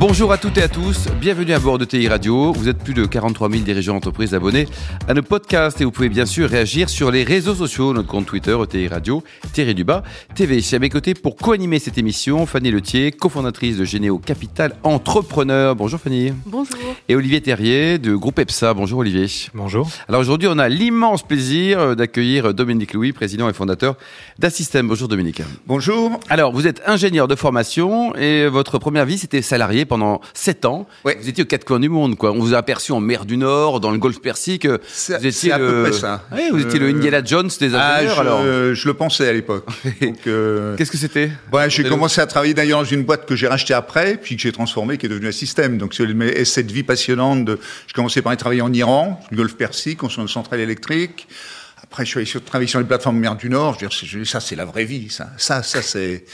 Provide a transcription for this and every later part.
Bonjour à toutes et à tous, bienvenue à bord de TI Radio. Vous êtes plus de 43 000 dirigeants d'entreprise abonnés à nos podcasts et vous pouvez bien sûr réagir sur les réseaux sociaux, notre compte Twitter, TI Radio, Thierry Dubas, TV. À mes côtés pour co-animer cette émission, Fanny Letier, cofondatrice de Généo Capital Entrepreneur. Bonjour Fanny. Bonjour. Et Olivier Terrier de Groupe EPSA. Bonjour Olivier. Bonjour. Alors aujourd'hui, on a l'immense plaisir d'accueillir Dominique Louis, président et fondateur d'Assystem. Bonjour Dominique. Bonjour. Alors, vous êtes ingénieur de formation et votre première vie, c'était salarié pendant 7 ans. Ouais. Vous étiez aux quatre coins du monde, quoi. On vous a aperçu en mer du Nord, dans le golfe Persique. C'est- étiez c'est à le... peu près ça. Vous étiez le Euh, Indiana Jones des Ah, ingénieurs, je, alors. je le pensais à l'époque. Euh, Qu'est-ce que c'était ouais, j'ai commencé à travailler d'ailleurs dans une boîte que j'ai rachetée après, puis que j'ai transformée, qui est devenue un système. Donc, c'est- cette vie passionnante, de, je commençais par y travailler en Iran, le Golfe Persique, construire une centrale électrique. Après, je suis allé sur, travailler sur les plateformes mer du Nord. Je veux dire, ça, c'est la vraie vie. Ça, ça, ça c'est.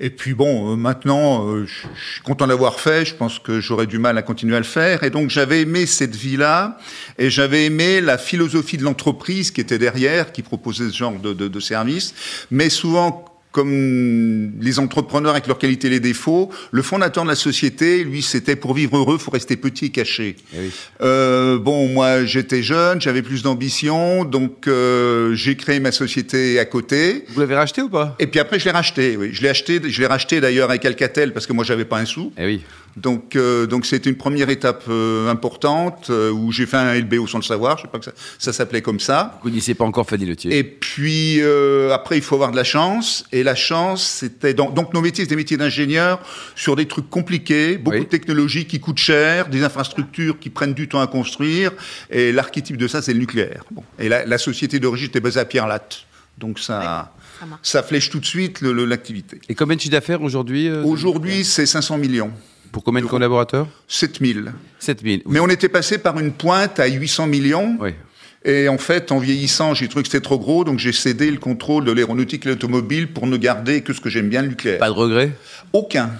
Et puis bon, euh, maintenant, euh, je suis content d'avoir fait. Je pense que j'aurais du mal à continuer à le faire. Et donc, j'avais aimé cette vie-là, et j'avais aimé la philosophie de l'entreprise qui était derrière, qui proposait ce genre de, de, de service. Mais souvent, comme les entrepreneurs avec leurs qualités et les défauts, le fondateur de la société, lui, c'était pour vivre heureux, faut rester petit et caché. Eh oui. Euh, bon, moi, j'étais jeune, j'avais plus d'ambition, donc euh, j'ai créé ma société à côté. Vous l'avez racheté ou pas? Et puis après, je l'ai racheté. Oui, je l'ai acheté. Je l'ai racheté d'ailleurs avec Alcatel parce que moi, j'avais pas un sou. Eh oui. Donc, euh, donc c'était une première étape euh, importante euh, où j'ai fait un LBO sans le savoir. Je sais pas que ça, ça s'appelait comme ça. Vous connaissez pas encore Fanny Letier. Et puis euh, après, il faut avoir de la chance. Et la chance, c'était donc, donc nos métiers, c'était des métiers d'ingénieur sur des trucs compliqués, beaucoup Oui. de technologies qui coûtent cher, des infrastructures qui prennent du temps à construire. Et l'archétype de ça, c'est le nucléaire. Bon. Et la, la société d'origine était basée à Pierre-Latte. Donc ça, ça flèche tout de suite l'activité. Et combien de chiffre d'affaires aujourd'hui euh, Aujourd'hui, c'est 500 millions, Pour combien de collaborateurs 7000. 7000. Mais on était passé par une pointe à 800 millions. Oui. Et en fait, en vieillissant, j'ai trouvé que c'était trop gros, donc j'ai cédé le contrôle de l'aéronautique et l'automobile pour ne garder que ce que j'aime bien, le nucléaire. Pas de regret Aucun.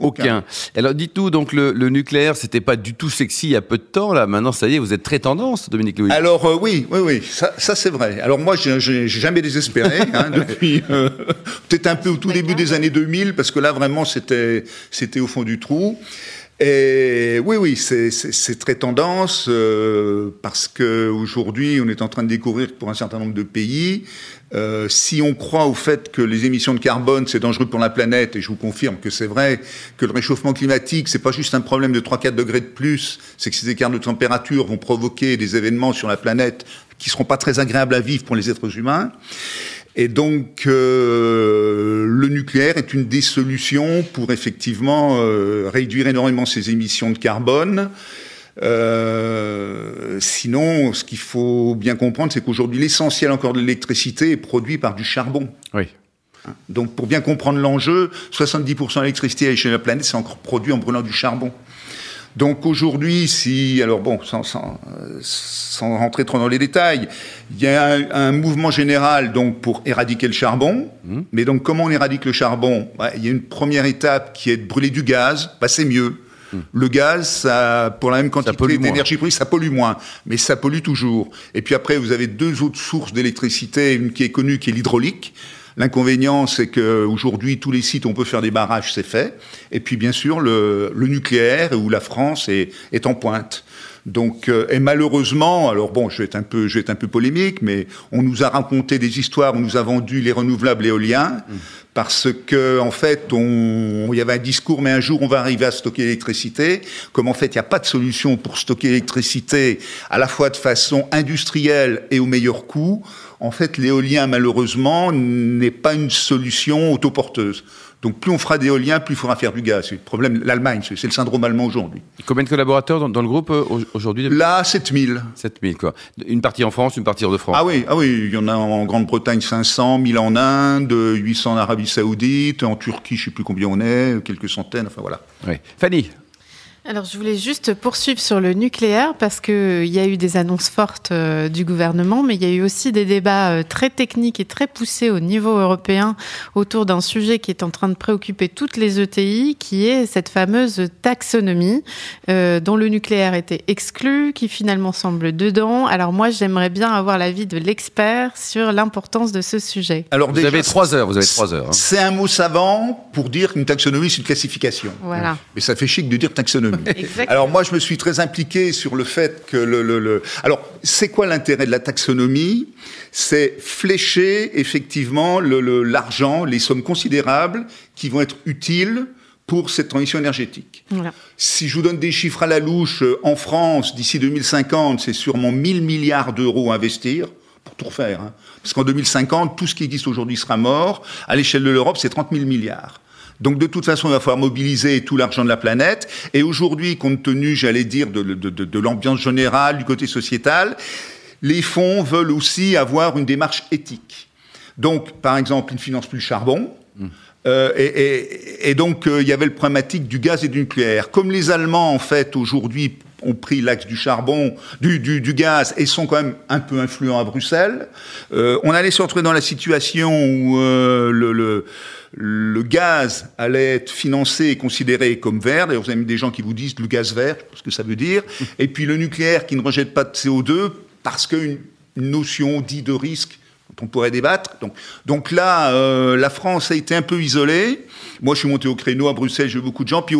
Aucun. Alors dites-nous, donc le, le nucléaire, c'était pas du tout sexy il y a peu de temps, là. Maintenant, ça y est, vous êtes très tendance, Dominique Louis. Alors euh, oui, oui, oui, ça, ça c'est vrai. Alors moi, j'ai j'ai j'ai jamais désespéré hein, depuis euh, peut-être un peu au tout début des années 2000, parce que là vraiment c'était c'était au fond du trou. Et oui, oui, c'est- très tendance euh, parce que aujourd'hui, on est en train de découvrir que pour un certain nombre de pays, euh, si on croit au fait que les émissions de carbone c'est dangereux pour la planète, et je vous confirme que c'est vrai, que le réchauffement climatique c'est pas juste un problème de 3-4 degrés de plus, c'est que ces écarts de température vont provoquer des événements sur la planète qui seront pas très agréables à vivre pour les êtres humains. Et donc, euh, le nucléaire est une des solutions pour effectivement euh, réduire énormément ces émissions de carbone. Euh, sinon, ce qu'il faut bien comprendre, c'est qu'aujourd'hui, l'essentiel encore de l'électricité est produit par du charbon. Oui. Donc, pour bien comprendre l'enjeu, 70% de l'électricité à l'échelle de la planète, c'est encore produit en brûlant du charbon. Donc aujourd'hui, si, alors bon, sans, sans, euh, sans rentrer trop dans les détails, il y a un, un mouvement général donc pour éradiquer le charbon. Mais donc comment on éradique le charbon? Ouais, Il y a une première étape qui est de brûler du gaz. Bah, c'est mieux. Le gaz, ça, pour la même quantité d'énergie produite, ça pollue moins, mais ça pollue toujours. Et puis après, vous avez deux autres sources d'électricité, une qui est connue, qui est l'hydraulique. L'inconvénient, c'est que aujourd'hui, tous les sites où on peut faire des barrages, c'est fait. Et puis, bien sûr, le, le nucléaire, où la France est, est en pointe. Donc, euh, et malheureusement, alors bon, je vais être un peu, je vais être un peu polémique, mais on nous a raconté des histoires, on nous a vendu les renouvelables éoliens, parce que en fait, on, il y avait un discours, mais un jour, on va arriver à stocker l'électricité. Comme en fait, il n'y a pas de solution pour stocker l'électricité à la fois de façon industrielle et au meilleur coût. En fait, l'éolien, malheureusement, n'est pas une solution autoporteuse. Donc, plus on fera d'éolien, plus il faudra faire du gaz. C'est le problème, l'Allemagne, c'est le syndrome allemand aujourd'hui. Combien de collaborateurs dans, dans le groupe euh, au- aujourd'hui Là, 7000. 7000, quoi. Une partie en France, une partie hors de France. Ah oui, ah oui, il y en a en Grande-Bretagne 500, 1000 en Inde, 800 en Arabie Saoudite, en Turquie, je sais plus combien on est, quelques centaines, enfin voilà. Oui. Fanny Alors, je voulais juste poursuivre sur le nucléaire parce qu'il euh, y a eu des annonces fortes euh, du gouvernement, mais il y a eu aussi des débats euh, très techniques et très poussés au niveau européen autour d'un sujet qui est en train de préoccuper toutes les ETI, qui est cette fameuse taxonomie dont le nucléaire était exclu, qui finalement semble dedans. Alors moi, j'aimerais bien avoir l'avis de l'expert sur l'importance de ce sujet. Alors, vous avez trois heures. Vous avez trois heures. Hein. C'est un mot savant pour dire qu'une taxonomie, c'est une classification. Voilà. Mais ça fait chic de dire taxonomie. Alors moi, je me suis très impliqué sur le fait que le... le, le... Alors, c'est quoi l'intérêt de la taxonomie? C'est flécher effectivement l'argent, les sommes considérables qui vont être utiles pour cette transition énergétique. Voilà. Si je vous donne des chiffres à la louche, euh, en France, d'ici 2050, c'est sûrement 1000 milliards d'euros à investir pour tout refaire. Hein. Parce qu'en 2050, tout ce qui existe aujourd'hui sera mort. À l'échelle de l'Europe, c'est 30 000 milliards. Donc de toute façon, il va falloir mobiliser tout l'argent de la planète. Et aujourd'hui, compte tenu, j'allais dire, de, l'ambiance générale, du côté sociétal, les fonds veulent aussi avoir une démarche éthique. Donc, par exemple, ils ne financent plus le charbon. Mmh. Euh, et, et, et, donc, euh, il y avait le problématique du gaz et du nucléaire. Comme les Allemands, en fait, aujourd'hui, ont pris l'axe du charbon, du, du, du, gaz, et sont quand même un peu influents à Bruxelles, euh, on allait se retrouver dans la situation où le, le le gaz allait être financé et considéré comme vert. D'ailleurs, vous avez des gens qui vous disent le gaz vert, ce que ça veut dire. Et puis le nucléaire qui ne rejette pas de CO2 parce qu'une notion dite de risque on pourrait débattre. Donc, donc là, euh, la France a été un peu isolée. Moi, je suis monté au créneau à Bruxelles, j'ai beaucoup de gens. Puis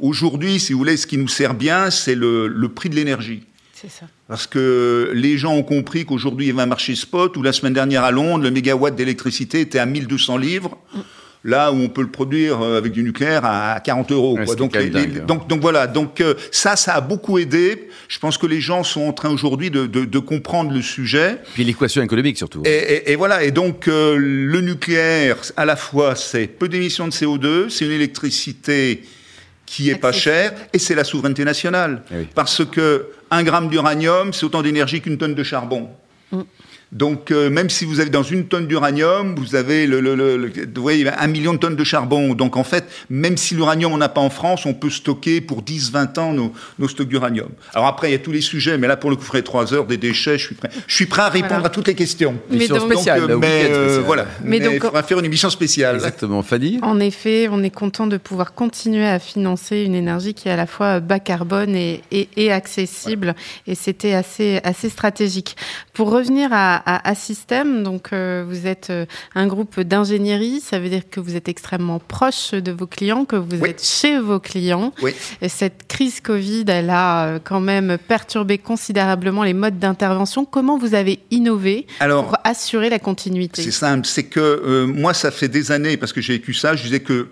aujourd'hui, si vous voulez, ce qui nous sert bien, c'est le, le prix de l'énergie. C'est ça. Parce que les gens ont compris qu'aujourd'hui, il y avait un marché spot où la semaine dernière à Londres, le mégawatt d'électricité était à 1200 livres. Mm là où on peut le produire euh, avec du nucléaire à 40 euros. Ouais, donc, les, donc, donc, voilà. Donc euh, ça, ça a beaucoup aidé. Je pense que les gens sont en train aujourd'hui de, de, de, comprendre le sujet. Puis l'équation économique surtout. Et, et, et, voilà. Et donc euh, le nucléaire, à la fois, c'est peu d'émissions de CO2, c'est une électricité qui est pas chère, et c'est la souveraineté nationale. Eh oui. Parce que un gramme d'uranium, c'est autant d'énergie qu'une tonne de charbon. Mm. Donc, euh, même si vous avez dans une tonne d'uranium, vous avez le, le, le, le, vous voyez, un million de tonnes de charbon. Donc, en fait, même si l'uranium on n'a pas en France, on peut stocker pour 10, 20 ans nos, nos stocks d'uranium. Alors après, il y a tous les sujets, mais là, pour le coup, ferait trois heures des déchets. Je suis prêt. Je suis prêt à répondre Voilà. à toutes les questions. Mais Mission donc- spéciale. Donc, euh, mais euh, voilà. Mais Mais donc- il faudra faire une émission spéciale. Exactement. Fanny En effet, on est content de pouvoir continuer à financer une énergie qui est à la fois bas carbone et, et, et accessible. Et c'était assez, assez stratégique. Pour revenir à, à, à donc euh, vous êtes euh, un groupe d'ingénierie, ça veut dire que vous êtes extrêmement proche de vos clients, que vous Oui. êtes chez vos clients. Oui. Et cette crise Covid, elle a euh, quand même perturbé considérablement les modes d'intervention. Comment vous avez innové Alors, pour assurer la continuité? C'est simple, c'est que euh, moi, ça fait des années, parce que j'ai vécu ça, je disais que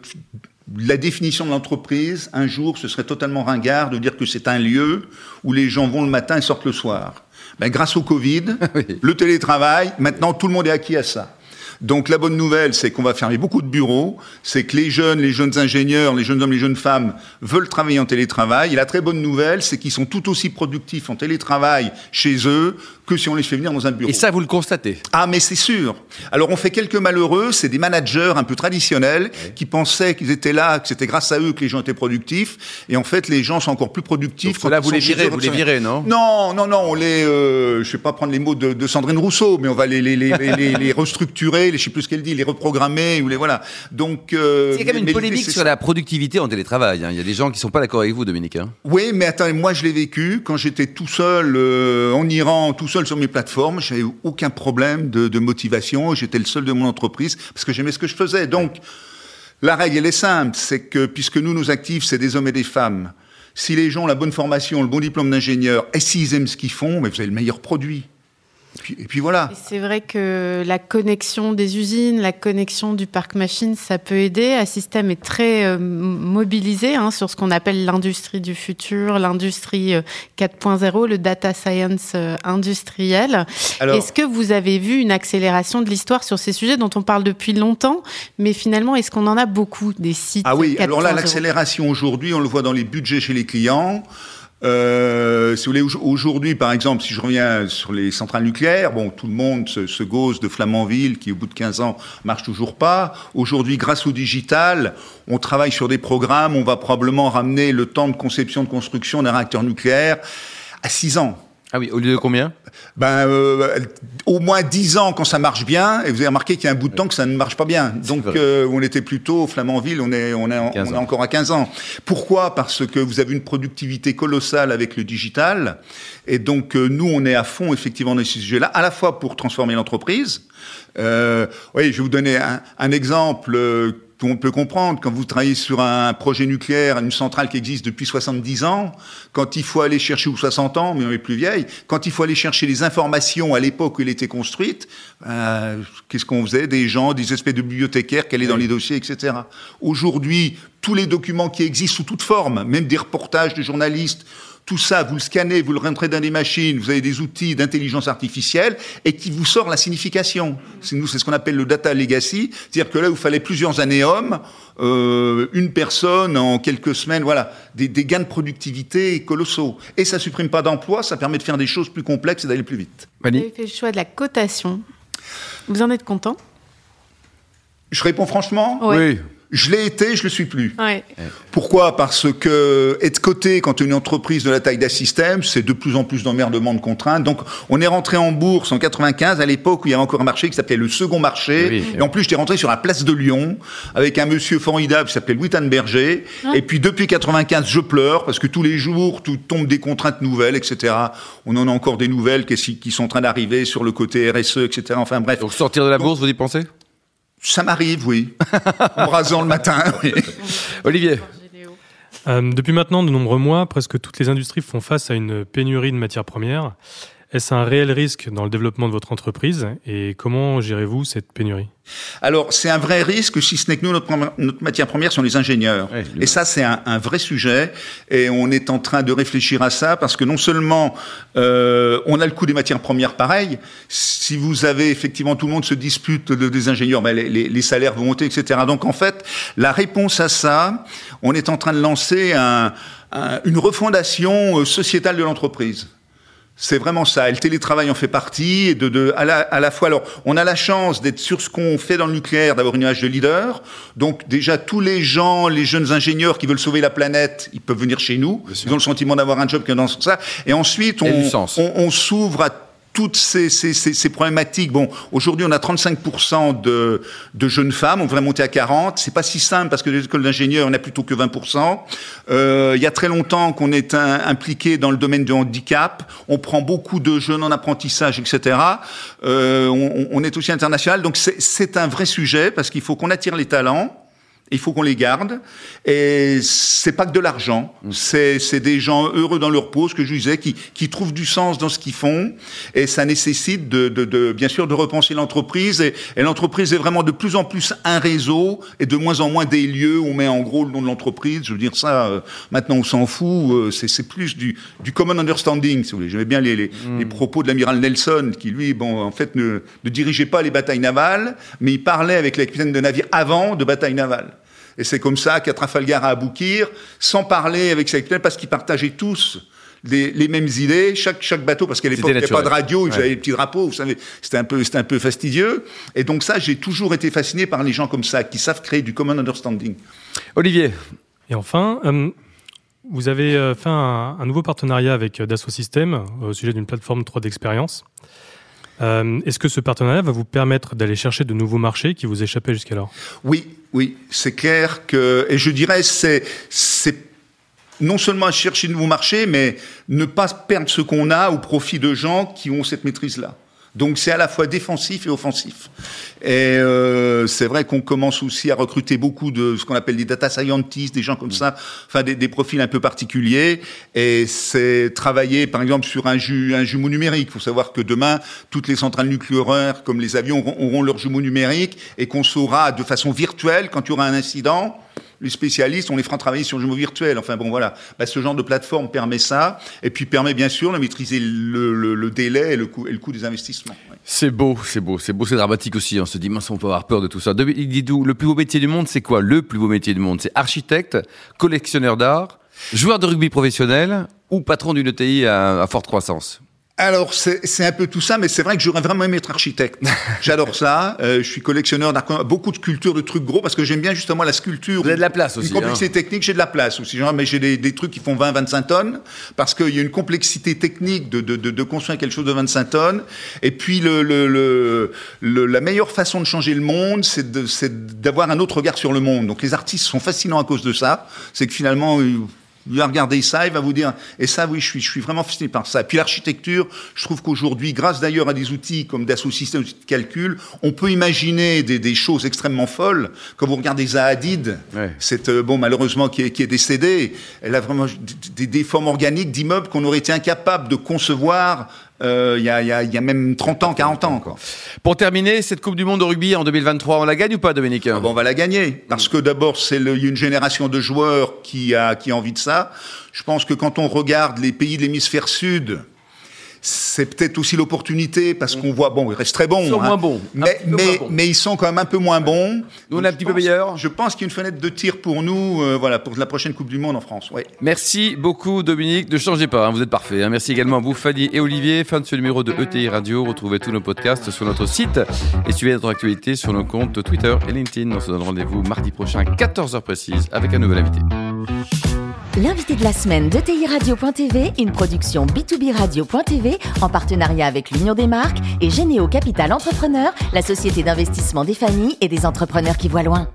la définition de l'entreprise, un jour, ce serait totalement ringard de dire que c'est un lieu où les gens vont le matin et sortent le soir. Ben, grâce au Covid, Oui. le télétravail, maintenant tout le monde est acquis à ça. Donc la bonne nouvelle, c'est qu'on va fermer beaucoup de bureaux, c'est que les jeunes, les jeunes ingénieurs, les jeunes hommes, les jeunes femmes veulent travailler en télétravail. Et la très bonne nouvelle, c'est qu'ils sont tout aussi productifs en télétravail chez eux que si on les fait venir dans un bureau. Et ça, vous le constatez Ah, mais c'est sûr. Alors, on fait quelques malheureux, c'est des managers un peu traditionnels qui pensaient qu'ils étaient là, que c'était grâce à eux que les gens étaient productifs. Et en fait, les gens sont encore plus productifs. Donc quand ils vous sont les virez, vous les virez, non? Non, non, non, on les, euh, je vais pas prendre les mots de, de Sandrine Rousseau, mais on va les, les, les, les, les- les je sais plus ce qu'elle dit, les reprogrammer, ou les, voilà. Donc, euh, Il y a quand même une polémique c'est sur la productivité en télétravail. hein. Il y a des gens qui sont pas d'accord avec vous, Dominique. hein. Oui, mais attendez, moi je l'ai vécu quand j'étais tout seul euh, en Iran, tout seul sur mes plateformes. J'avais aucun problème de, de motivation. J'étais le seul de mon entreprise parce que j'aimais ce que je faisais. Donc, la règle elle est simple, c'est que puisque nous nos actifs c'est des hommes et des femmes, si les gens ont la bonne formation, le bon diplôme d'ingénieur, et s'ils aiment ce qu'ils font, mais vous avez le meilleur produit. Et puis, et puis voilà. C'est vrai que la connexion des usines, la connexion du parc machine, ça peut aider. Un système est très euh, mobilisé hein, sur ce qu'on appelle l'industrie du futur, l'industrie euh, 4.0, le data science euh, industriel. Est-ce que vous avez vu une accélération de l'histoire sur ces sujets dont on parle depuis longtemps, mais finalement, est-ce qu'on en a beaucoup des sites Ah oui, 4.0? alors là, l'accélération aujourd'hui, on le voit dans les budgets chez les clients. Euh, si vous voulez, aujourd'hui, par exemple, si je reviens sur les centrales nucléaires, bon, tout le monde se, se de Flamanville, qui au bout de 15 ans marche toujours pas. Aujourd'hui, grâce au digital, on travaille sur des programmes, on va probablement ramener le temps de conception de construction d'un réacteur nucléaire à 6 ans. Ah oui, au lieu de combien? Ben, euh, au moins 10 ans quand ça marche bien, et vous avez remarqué qu'il y a un bout de temps que ça ne marche pas bien. Donc, euh, on était plutôt au Flamanville, on est, on est, on est encore à 15 ans. Pourquoi? Parce que vous avez une productivité colossale avec le digital, et donc euh, nous, on est à fond effectivement dans ces sujets-là, à la fois pour transformer l'entreprise. Oui, je vais vous donner un, un exemple on peut comprendre quand vous travaillez sur un projet nucléaire, une centrale qui existe depuis 70 ans, quand il faut aller chercher ou 60 ans, mais on est plus vieille, quand il faut aller chercher les informations à l'époque où elle était construite, euh, qu'est-ce qu'on faisait? Des gens, des espèces de bibliothécaires qui allaient dans les dossiers, etc. Aujourd'hui, tous les documents qui existent sous toute forme, même des reportages de journalistes tout ça, vous le scannez, vous le rentrez dans des machines, vous avez des outils d'intelligence artificielle et qui vous sort la signification. C'est nous, c'est ce qu'on appelle le data legacy, c'est-à-dire que là, il fallait plusieurs années hommes, euh, une personne en quelques semaines, voilà, des, des, gains de productivité colossaux. Et ça supprime pas d'emplois, ça permet de faire des choses plus complexes et d'aller plus vite. Vous avez fait le choix de la cotation. Vous en êtes content? Je réponds franchement? Oui. Je l'ai été, je le suis plus. Ouais. Pourquoi? Parce que être coté quand une entreprise de la taille d'Assystem, c'est de plus en plus d'emmerdements de contraintes. Donc, on est rentré en bourse en 95, à l'époque où il y avait encore un marché qui s'appelait le second marché. Oui, et en plus, j'étais rentré sur la place de Lyon avec un monsieur formidable qui s'appelait Louis Berger. Et puis, depuis 95, je pleure parce que tous les jours, tout tombe des contraintes nouvelles, etc. On en a encore des nouvelles qui, qui sont en train d'arriver sur le côté RSE, etc. Enfin, bref. Donc, sortir de la bourse, vous y pensez? Ça m'arrive, oui. en rasant le matin, oui. Olivier euh, Depuis maintenant de nombreux mois, presque toutes les industries font face à une pénurie de matières premières. Est-ce un réel risque dans le développement de votre entreprise et comment gérez-vous cette pénurie? Alors, c'est un vrai risque, si ce n'est que nous, notre, notre, matière première sont les ingénieurs. Ouais, et ça, c'est un, un, vrai sujet. Et on est en train de réfléchir à ça parce que non seulement euh, on a le coût des matières premières pareil, si vous avez effectivement tout le monde se dispute de, des ingénieurs, ben les, les, les, salaires vont monter, etc. Donc, en fait, la réponse à ça, on est en train de lancer un, un, une refondation euh, sociétale de l'entreprise. C'est vraiment ça. Et le télétravail en fait partie. Et de, de, à, la, à la fois, alors, on a la chance d'être sur ce qu'on fait dans le nucléaire, d'avoir une image de leader. Donc, déjà, tous les gens, les jeunes ingénieurs qui veulent sauver la planète, ils peuvent venir chez nous. Ils ont le sentiment d'avoir un job qui est dans ça. Et ensuite, on, on, on s'ouvre à toutes ces, ces, ces, ces, problématiques. Bon, aujourd'hui, on a 35% de, de jeunes femmes, on voudrait monter à 40. C'est pas si simple parce que les écoles d'ingénieurs, on a plutôt que 20%. Euh, il y a très longtemps qu'on est impliqué dans le domaine du handicap. On prend beaucoup de jeunes en apprentissage, etc. Euh, on, on, est aussi international, donc c'est un vrai sujet parce qu'il faut qu'on attire les talents il faut qu'on les garde. Et c'est pas que de l'argent. Mmh. C'est des gens heureux dans leur peau, ce que je disais, qui, qui trouvent du sens dans ce qu'ils font. Et ça nécessite de, de, de bien sûr de repenser l'entreprise. Et, et l'entreprise est vraiment de plus en plus un réseau et de moins en moins des lieux où on met en gros le nom de l'entreprise. Je veux dire ça, euh, maintenant on s'en fout. Euh, c'est plus du, du common understanding, si vous voulez. J'aimais bien les, les, mmh. les, propos de l'amiral Nelson, qui lui, bon, en fait, ne, ne dirigeait pas les batailles navales, mais il parlait avec les capitaines de navires avant de batailles navales. Et c'est comme ça qu'à Trafalgar à Aboukir, sans parler avec ses capitaines, parce qu'ils partageaient tous les, les, mêmes idées, chaque, chaque bateau, parce qu'à l'époque, il n'y avait pas de radio, ils ouais. avaient des petits drapeaux, vous savez, c'était un, peu, un peu fastidieux. Et donc ça, j'ai toujours été fasciné par les gens comme ça, qui savent créer du common understanding. Olivier. Et enfin, euh, vous avez euh, fait un, un, nouveau partenariat avec euh, Dassault Systèmes au sujet d'une plateforme 3 d'expérience. Euh, Est-ce que ce partenariat va vous permettre d'aller chercher de nouveaux marchés qui vous échappaient jusqu'alors? Oui, oui, c'est clair que, et je dirais, c'est, c'est non seulement chercher de nouveaux marchés, mais ne pas perdre ce qu'on a au profit de gens qui ont cette maîtrise-là. Donc c'est à la fois défensif et offensif. Et euh, c'est vrai qu'on commence aussi à recruter beaucoup de ce qu'on appelle des data scientists, des gens comme ça, enfin des, des profils un peu particuliers. Et c'est travailler par exemple sur un, ju un jumeau numérique. Il faut savoir que demain, toutes les centrales nucléaires comme les avions auront, auront leur jumeau numérique et qu'on saura de façon virtuelle quand il y aura un incident les spécialistes, on les fera travailler sur le jumeau virtuel. Enfin bon, voilà. Bah, ce genre de plateforme permet ça, et puis permet bien sûr de maîtriser le, le, le délai et le, coût, et le coût des investissements. C'est beau, c'est beau, c'est beau, c'est dramatique aussi. On se dit, mince, on peut avoir peur de tout ça. Le plus beau métier du monde, c'est quoi? Le plus beau métier du monde, c'est architecte, collectionneur d'art, Joueur de rugby professionnel ou patron d'une ETI à forte croissance? Alors, c'est un peu tout ça, mais c'est vrai que j'aurais vraiment aimé être architecte. J'adore ça. Euh, je suis collectionneur beaucoup de sculptures, de trucs gros, parce que j'aime bien justement la sculpture. Vous avez de la place aussi. Une complexité hein. technique, j'ai de la place aussi. Genre, mais j'ai des, des, trucs qui font 20-25 tonnes, parce qu'il y a une complexité technique de, de, de, de, construire quelque chose de 25 tonnes. Et puis, le, le, le, la meilleure façon de changer le monde, c'est d'avoir un autre regard sur le monde. Donc, les artistes sont fascinants à cause de ça. C'est que finalement, il va regarder ça, il va vous dire, et ça, oui, je suis, je suis vraiment fasciné par ça. Et puis l'architecture, je trouve qu'aujourd'hui, grâce d'ailleurs à des outils comme Dassault Systèmes de calcul, on peut imaginer des, des, choses extrêmement folles. Quand vous regardez Zahadid, ouais. cette, euh, bon, malheureusement, qui est, qui est décédée, elle a vraiment des, des formes organiques d'immeubles qu'on aurait été incapable de concevoir euh, il y, a, y, a, y, a, même 30 ans, 40 ans. Quoi. Pour terminer, cette Coupe du Monde de rugby en 2023, on la gagne ou pas, Dominique? Ah bon, On va la gagner, parce que d'abord, c'est il y a une génération de joueurs qui a, qui a envie de ça. Je pense que quand on regarde les pays de l'hémisphère sud, c'est peut-être aussi l'opportunité parce qu'on voit, bon, ils restent très bons. Ils sont hein, moins bons. Mais, mais, moins bons. mais, ils sont quand même un peu moins bons. Nous, on est un petit peu meilleurs. Je pense qu'il y a une fenêtre de tir pour nous, euh, voilà, pour la prochaine Coupe du Monde en France. Ouais. Merci beaucoup, Dominique. Ne changez pas, hein, vous êtes parfait. Hein. Merci également à vous, Fanny et Olivier. Fin de ce numéro de ETI Radio. Retrouvez tous nos podcasts sur notre site et suivez notre actualité sur nos comptes Twitter et LinkedIn. On se donne rendez-vous mardi prochain, 14h précise, avec un nouvel invité. L'invité de la semaine de TI Radio.tv, une production B2B Radio.tv en partenariat avec l'Union des marques et Généo Capital Entrepreneur, la société d'investissement des familles et des entrepreneurs qui voient loin.